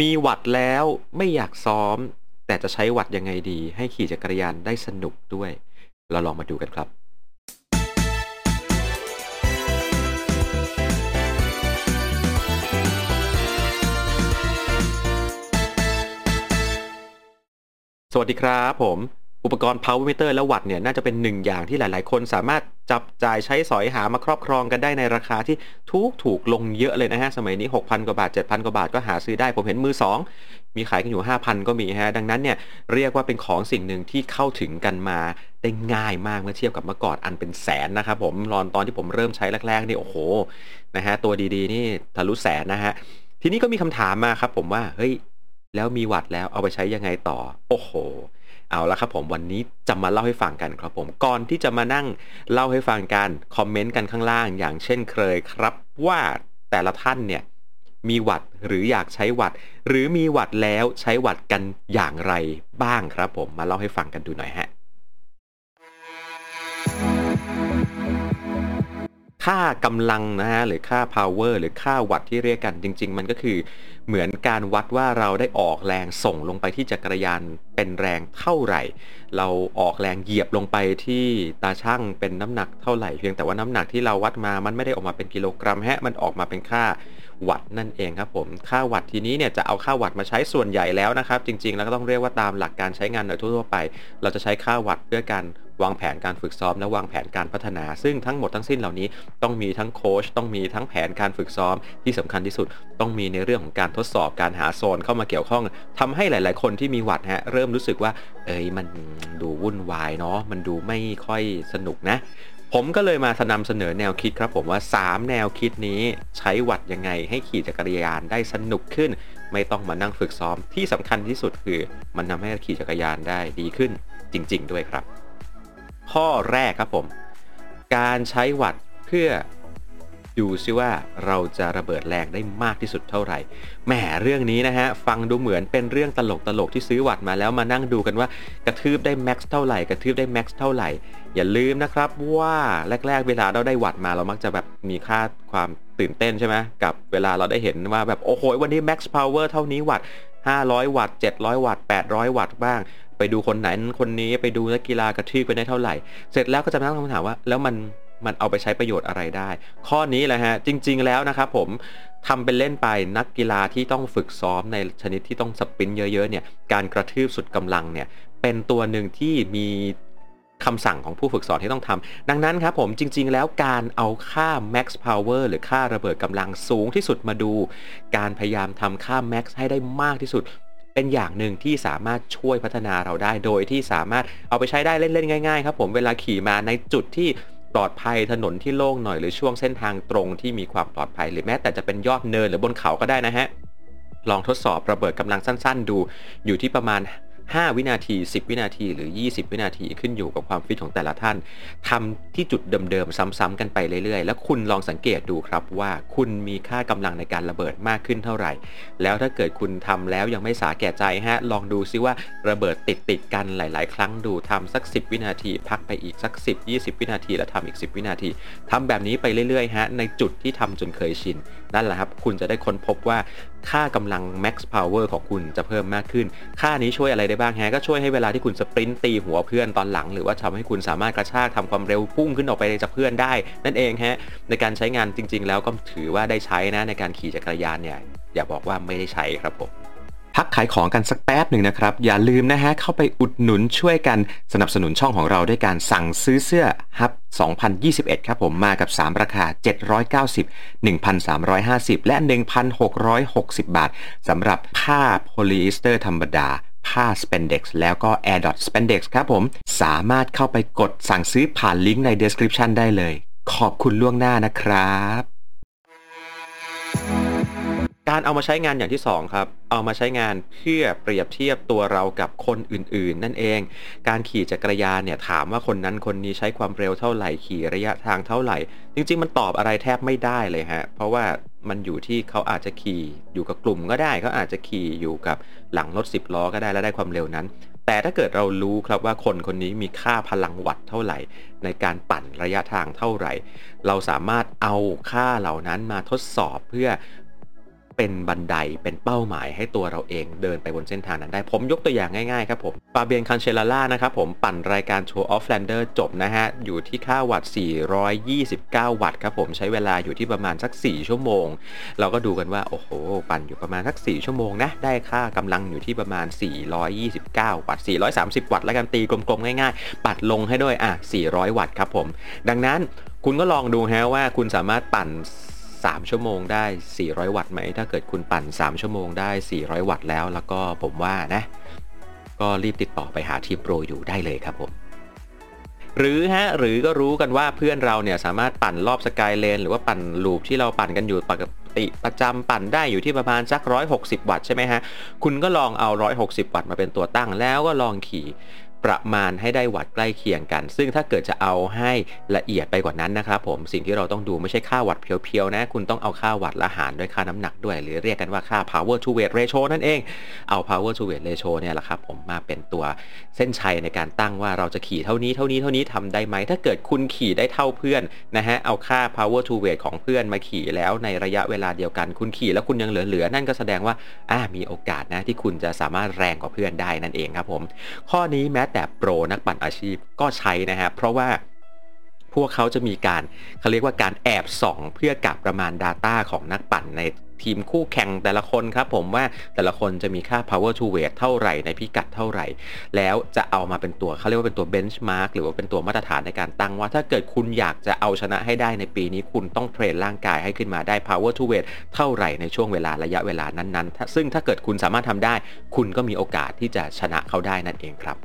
มีหวัดแล้วไม่อยากซ้อม แต่จะใช้หวัดยังไงดี ให้ขี่จักรยานได้สนุกด้วย เราลองมาดูกันครับ สวัสดีครับผม อุปกรณ์ power meter และวัตต์เนี่ย น่าจะเป็นหนึ่งอย่างที่หลาย ๆ คนสามารถ จับจ่ายใช้สอยหามาครอบครองกันได้ในราคาที่ถูกถูกลงเยอะเลยนะฮะ สมัยนี้ 6,000 กว่าบาท 7,000 กว่าบาทก็หาซื้อได้ ผมเห็นมือ 2 มีขายกันอยู่ 5,000 ก็มีฮะ ดังนั้นเนี่ยเรียกว่าเป็นของสิ่งหนึ่งที่เข้าถึงกันมาได้ง่ายมากเมื่อเทียบกับเมื่อก่อนอันเป็นแสนนะครับผมรอนตอนที่ผมเริ่มใช้แรกๆนี่โอ้โหนะฮะตัวดีๆนี่ทะลุแสนนะฮะทีนี้ก็มีคำถามมาครับผมว่าเฮ้ยแล้วมีวัตต์แล้วเอาไปใช้ยังไงต่อ โอ้โห เอาละครับผมวันนี้จะมาเล่าให้ฟังกันครับผมก่อนที่จะมานั่งเล่าให้ฟังกันคอมเมนต์กันข้างล่าง อย่างเช่นเคยครับว่าแต่ละท่านเนี่ยมีวัดหรืออยากใช้วัด หรือมีวัดแล้วใช้วัดกันอย่างไรบ้างครับผมมาเล่าให้ฟังกันดูหน่อยฮะ ค่ากำลังนะฮะหรือค่า power หรือค่าวัตที่เรียกกันจริง ๆ มันก็คือเหมือนการวัดว่าเราได้ออกแรงส่งลงไปที่จักรยานเป็นแรงเท่าไหร่ เราออกแรงเหยียบลงไปที่ตาช่างเป็นน้ำหนักเท่าไหร่ เพียงแต่ว่าน้ำหนักที่เราวัดมามันไม่ได้ออกมาเป็นกิโลกรัมฮะมันออกมาเป็นค่าวัตนั่นเองครับผมค่าวัตทีนี้เนี่ยจะเอาค่าวัตมาใช้ส่วนใหญ่แล้วนะครับ จริงๆ แล้วก็ต้องเรียกว่าตามหลักการใช้งานโดยทั่วไป เราจะใช้ค่าวัตเพื่อการ วางแผนการฝึกซ้อมและวางแผนการพัฒนา ซึ่งทั้งหมดทั้งสิ้นเหล่านี้ต้องมีทั้งโค้ชต้องมีทั้งแผนการฝึกซ้อมที่สำคัญที่สุด ต้องมีในเรื่องของการทดสอบการหาโซนเข้ามาเกี่ยวข้องทำให้หลาย ๆ คนที่มีวัดฮะเริ่มรู้สึกว่า เอ้ยมันดูวุ่นวายเนาะมันดูไม่ค่อยสนุกนะผมก็เลยมานำเสนอแนวคิดครับผมว่า 3 แนวคิดนี้ใช้วัดยังไงให้ขี่จักรยานได้สนุกขึ้น ไม่ต้องมานั่งฝึกซ้อมที่สำคัญที่สุดคือ มันทำให้ขี่จักรยานได้ดีขึ้นจริง ๆ ด้วยครับ ข้อแรกครับผม การใช้วัดเพื่อดูซิว่าเราจะระเบิดแรงได้มากที่สุดเท่าไหร่ แหมเรื่องนี้นะฮะ ฟังดูเหมือนเป็นเรื่องตลกตลกที่ซื้อวัตต์มาแล้วมานั่งดูกันว่ากระทืบได้ max เท่าไหร่กระทืบได้ max เท่าไหร่ อย่าลืมนะครับว่าแรก ๆ เวลาเราได้วัตต์มาเรามักจะแบบมีค่าความตื่นเต้นใช่ไหมกับเวลาเราได้เห็นว่าแบบโอ้โหวันนี้ max power เท่านี้วัตต์500 วัตต์700 วัตต์800 วัตต์บ้าง ไปดูคนไหนคนนี้ไปดูนักกีฬากระทืบไปได้เท่าไหร่ เสร็จแล้วก็จะตั้งคำถามว่า แล้วมันมันเอาไปใช้ประโยชน์อะไรได้ ข้อนี้แหละฮะ จริง ๆ แล้วนะครับผมทำเป็นเล่นไปนักกีฬาที่ต้องฝึกซ้อมในชนิดที่ต้องสปินเยอะ ๆ เนี่ย การกระทืบสุดกำลังเนี่ย เป็นตัวหนึ่งที่มีคำสั่งของผู้ฝึกสอนที่ต้องทำดังนั้นครับผมจริง ๆ แล้วการเอาค่า max power หรือค่าระเบิดกำลังสูงที่สุดมาดู การพยายามทำค่า max ให้ได้มากที่สุด เป็นอย่างหนึ่งที่สามารถช่วยพัฒนาเราได้ โดยที่สามารถเอาไปใช้ได้เล่นๆง่ายๆครับผมเวลาขี่มาในจุดที่ปลอดภัยถนนที่โล่งหน่อยหรือช่วงเส้นทางตรงที่มีความปลอดภัยหรือแม้แต่จะเป็นยอดเนินหรือบนเขาก็ได้นะฮะลองทดสอบระเบิดกำลังสั้น ๆ ดูอยู่ที่ประมาณ 5 วินาที 10 วินาที หรือ 20 วินาทีขึ้นอยู่กับความฟิตของแต่ละท่านทำที่จุดเดิมๆซ้ำๆกันไปเรื่อยๆ แล้วคุณลองสังเกตดูครับว่าคุณมีค่ากำลังในการระเบิดมากขึ้นเท่าไหร่ แล้วถ้าเกิดคุณทำแล้วยังไม่สาแก่ใจฮะลองดูซิว่าระเบิดติดติดๆกันหลาย ๆ ครั้งดูทำสัก 10 วินาที พักไปอีกสัก 10 20 วินาที แล้วทำอีก 10 วินาทีทำแบบนี้ไปเรื่อยๆฮะในจุดที่ทำจนเคยชินนั่นแหละครับคุณจะได้ค้นพบว่าค่ากำลัง max power ของคุณจะเพิ่มมากขึ้น ค่านี้ช่วยอะไรได้บ้างฮก็ช่วยให้เวลาที่คุณสปรินต์ตีหัวเพื่อนตอนหลัง หรือว่าทำให้คุณสามารถกระชากทำความเร็วพุ่งขึ้นออกไปจากเพื่อนได้ นั่นเองฮะในการใช้งานจริง ๆ แล้วก็ถือว่าได้ใช้นะในการขี่จักรยานเนี่ยอย่าบอกว่าไม่ได้ใช้ครับผมพักขายของกันสักแป๊บหนึ่งนะครับ อย่าลืมนะฮะ เข้าไปอุดหนุนช่วยกันสนับสนุนช่องของเราด้วยการสั่งซื้อเสื้อฮับ 2021 ครับผมมากับ 3 ราคา 790 1,350 และ 1,660 บาทสำหรับผ้าโพลีเอสเตอร์ธรรมดา ผ้า spandex แล้วก็ air dot spandex ครับผม สามารถเข้าไปกดสั่งซื้อผ่านลิงก์ใน description ได้เลย ขอบคุณล่วงหน้านะครับ การเอามาใช้งานอย่างที่ 2 ครับ เอามาใช้งานเพื่อเปรียบเทียบตัวเรากับคนอื่นๆ นั่นเอง การขี่จักรยานเนี่ยถามว่าคนนั้นคนนี้ใช้ความเร็วเท่าไหร่ขี่ระยะทางเท่าไหร่ จริง ๆ มันตอบอะไรแทบไม่ได้เลยฮะเพราะว่า มันอยู่ที่เขาอาจจะขี่อยู่กับกลุ่มก็ได้เขาอาจจะขี่อยู่กับหลังรถ10ล้อก็ได้แล้วได้ความเร็วนั้น แต่ถ้าเกิดเรารู้ครับว่าคนคนนี้มีค่าพลังวัตต์เท่าไหร่ ในการปั่นระยะทางเท่าไหร่ เราสามารถเอาค่าเหล่านั้นมาทดสอบเพื่อ เป็นบันไดเป็นเป้าหมายให้ตัวเราเองเดินไปบนเส้นทางนั้นได้ ผมยกตัวอย่างง่ายๆครับผมฟาเบียนคันเชลล่านะครับผมปั่นรายการ Tour of Flanders จบนะฮะ อยู่ที่ค่าวัตต์429 วัตต์ครับผมใช้เวลาอยู่ที่ประมาณสัก 4 ชั่วโมง เราก็ดูกันว่า โอ้โห ปั่นอยู่ประมาณสัก 4 ชั่วโมงนะ ได้ค่ากำลังอยู่ที่ประมาณ 429 วัตต์430 วัตต์แล้วกันตีกลมๆง่ายๆ ปัดลงให้ด้วยอะ400 วัตต์ครับผม ดังนั้นคุณก็ลองดูฮะว่าคุณสามารถปั่น 3 ชั่วโมงได้ 400 วัตต์ไหม ถ้าเกิดคุณปั่น 3 ชั่วโมงได้ 400 วัตต์แล้ว แล้วก็ผมว่านะ ก็รีบติดต่อไปหาทีมโปรอยู่ได้เลยครับผม หรือฮะ หรือก็รู้กันว่าเพื่อนเราเนี่ยสามารถปั่นรอบสกายเลนหรือว่าปั่นลูปที่เราปั่นกันอยู่ปกติประจำปั่นได้อยู่ที่ประมาณสัก 160 วัตต์ใช่ไหมฮะ คุณก็ลองเอา 160 วัตต์มาเป็นตัวตั้งแล้วก็ลองขี่ ประมาณให้ได้วัดใกล้เคียงกัน ซึ่งถ้าเกิดจะเอาให้ละเอียดไปกว่านั้นนะครับผมสิ่งที่เราต้องดูไม่ใช่ค่าวัดเพียวๆนะ คุณต้องเอาค่าวัดละหารด้วยค่าน้ำหนักด้วย หรือเรียกกันว่าค่า power to weight ratio นั่นเองเอา power to weight ratio เนี่ยแหละครับผมมาเป็นตัวเส้นชัยในการตั้งว่าเราจะขี่เท่านี้เท่านี้เท่านี้ทำได้ไหมถ้าเกิดคุณขี่ได้เท่าเพื่อนนะฮะเอาค่า power to weight ของเพื่อนมาขี่แล้วในระยะเวลาเดียวกัน คุณขี่แล้วคุณยังเหลือๆนั่นก็แสดงว่าอ่ามีโอกาสนะที่คุณจะสามารถแรงกว่าเพื่อนได้นั่นเองครับผมข้อนี้แม้แต่โปรนักปั่นอาชีพก็ใช้นะฮะเพราะว่าพวกเขาจะมีการเขาเรียกว่าการแอบส่อง เพื่อกับประมาณ Data ของนักปั่นในทีมคู่แข่งแต่ละคนครับผมว่าแต่ละคนจะมีค่า power to weight เท่าไหร่ในพิกัดเท่าไหร่ แล้วจะเอามาเป็นตัวเขาเรียกว่าเป็นตัว benchmark หรือว่าเป็นตัวมาตรฐานในการตั้งว่า ถ้าเกิดคุณอยากจะเอาชนะให้ได้ในปีนี้คุณต้องเทรนร่างกายให้ขึ้นมาได้ power to weight เท่าไหร่ในช่วงเวลาระยะเวลานั้นๆ ซึ่งถ้าเกิดคุณสามารถทำได้ คุณก็มีโอกาสที่จะชนะเขาได้นั่นเองครับ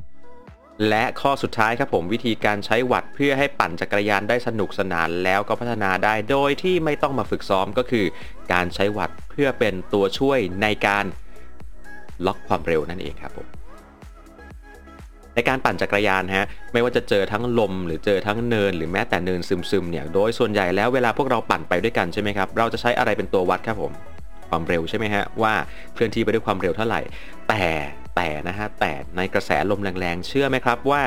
และข้อสุดท้ายครับผมวิธีการใช้วัดเพื่อให้ปั่นจักรยานได้สนุกสนานแล้วก็พัฒนาได้โดยที่ไม่ต้องมาฝึกซ้อมก็คือ การใช้วัดเพื่อเป็นตัวช่วยในการล็อกความเร็วนั่นเองครับผมในการปั่นจักรยานฮะไม่ว่าจะเจอทั้งลม หรือเจอทั้งเนิน หรือแม้แต่เนินซึมๆเนี่ยโดยส่วนใหญ่แล้วเวลาพวกเราปั่นไปด้วยกันใช่ไหมครับเราจะใช้อะไรเป็นตัววัดครับผมความเร็วใช่ไหมฮะว่าเคลื่อนที่ไปด้วยความเร็วเท่าไหร่ แต่ แต่นะฮะแต่ในกระแสลมแรงๆ เชื่อไหมครับว่า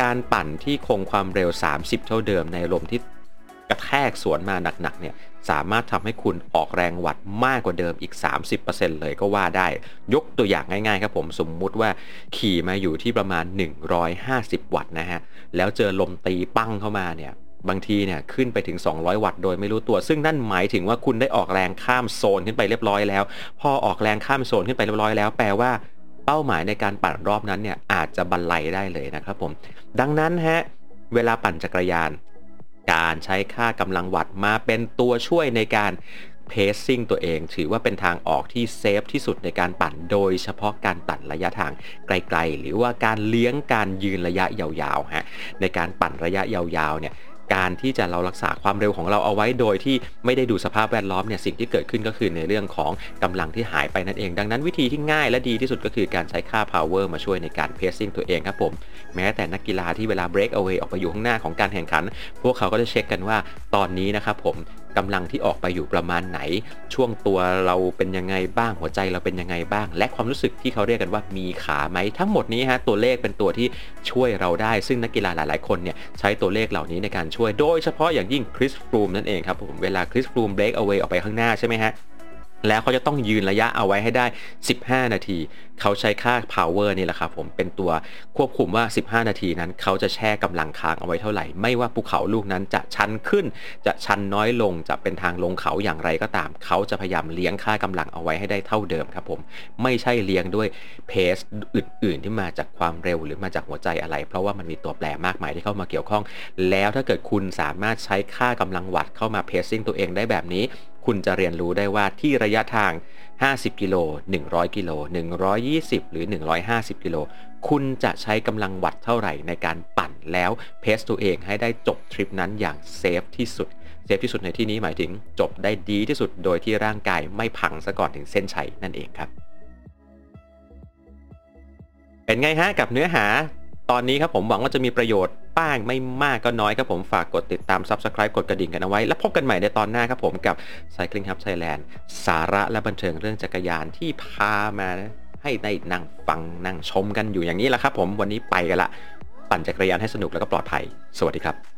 การปั่นที่คงความเร็ว 30 เท่าเดิมในลมที่กระแทกสวนมาหนักๆเนี่ยสามารถทำให้คุณออกแรงวัดมากกว่าเดิมอีก 30%เลยก็ว่าได้ ยกตัวอย่างง่ายๆครับผมสมมุติว่าขี่มาอยู่ที่ประมาณ 150 วัตต์นะฮะ แล้วเจอลมตีปั้งเข้ามาเนี่ยบางทีเนี่ยขึ้นไปถึง 200 วัตต์โดยไม่รู้ตัว ซึ่งนั่นหมายถึงว่าคุณได้ออกแรงข้ามโซนขึ้นไปเรียบร้อยแล้ว พอออกแรงข้ามโซนขึ้นไปเรียบร้อยแล้ว แปลว่า เป้าหมายในการปั่นรอบนั้นเนี่ยอาจจะบรรลัยได้เลยนะครับผม ดังนั้นฮะเวลาปั่นจักรยาน การใช้ค่ากำลังวัตต์มาเป็นตัวช่วยในการเพสซิ่งตัวเอง ถือว่าเป็นทางออกที่เซฟที่สุดในการปั่นโดยเฉพาะการปั่นระยะทางไกลๆ หรือว่าการเลี้ยงการยืนระยะยาวๆฮะในการปั่นระยะยาวๆเนี่ย การที่จะเรารักษาความเร็วของเราเอาไว้โดยที่ไม่ได้ดูสภาพแวดล้อมเนี่ยสิ่งที่เกิดขึ้นก็คือในเรื่องของกำลังที่หายไปนั่นเอง ดังนั้นวิธีที่ง่ายและดีที่สุดก็คือการใช้ค่า power มาช่วยในการเพสซิ่งตัวเองครับผม แม้แต่นักกีฬาที่เวลา break away ออกไปอยู่ข้างหน้าของการแข่งขัน พวกเขาก็จะเช็คกันว่าตอนนี้นะครับผม กำลังที่ออกไปอยู่ประมาณไหน ช่วงตัวเราเป็นยังไงบ้างหัวใจเราเป็นยังไงบ้าง และความรู้สึกที่เขาเรียกกันว่ามีขาไหมทั้งหมดนี้ฮะตัวเลขเป็นตัวที่ช่วยเราได้ ซึ่งนักกีฬาหลาย ๆ คนเนี่ยใช้ตัวเลขเหล่านี้ในการช่วยโดยเฉพาะอย่างยิ่งคริสฟรูมนั่นเองครับผมเวลาคริสฟรูมเบรกเอาไว้ออกไปข้างหน้าใช่ไหมฮะ แล้วเขาจะต้องยืนระยะเอาไว้ให้ได้ 15 นาที เขาใช้ค่า power นี่แหละครับผม เป็นตัวควบคุมว่า 15 นาทีนั้น เขาจะแช่กำลังค้างเอาไว้เท่าไหร่ ไม่ว่าภูเขาลูกนั้นจะชันขึ้น จะชันน้อยลง จะเป็นทางลงเขาอย่างไรก็ตาม เขาจะพยายามเลี้ยงค่ากำลังเอาไว้ให้ได้เท่าเดิมครับผม ไม่ใช่เลี้ยงด้วยเพสอื่น ๆ ที่มาจากความเร็วหรือมาจากหัวใจอะไร เพราะว่ามันมีตัวแปรมากมายที่เข้ามาเกี่ยวข้อง แล้วถ้าเกิดคุณสามารถใช้ค่ากำลังวัดเข้ามาเพสซิ่งตัวเองได้แบบนี้ คุณจะเรียนรู้ได้ว่าที่ระยะทาง 50 กิโล 100 กิโล 120 หรือ 150 กิโล คุณจะใช้กำลังวัตต์เท่าไหร่ในการปั่นแล้ว pace ตัวเองให้ได้จบทริปนั้นอย่าง safe ที่สุด safe ที่สุดในที่นี้หมายถึงจบได้ดีที่สุดโดยที่ร่างกายไม่พังซะก่อนถึงเส้นชัยนั่นเองครับ เป็นไงฮะกับเนื้อหา ตอนนี้ครับผมหวังว่าจะมีประโยชน์บ้างไม่มากก็น้อยครับผมฝากกดติดตาม Subscribe กดกระดิ่งกันเอาไว้ แล้วพบกันใหม่ในตอนหน้าครับผมกับ Cycling Hub Thailand สาระและบันเทิงเรื่องจักรยานที่พามาให้ได้นั่งฟังนั่งชมกันอยู่อย่างนี้แหละครับผมวันนี้ไปกันละ ปั่นจักรยานให้สนุกแล้วก็ปลอดภัย สวัสดีครับ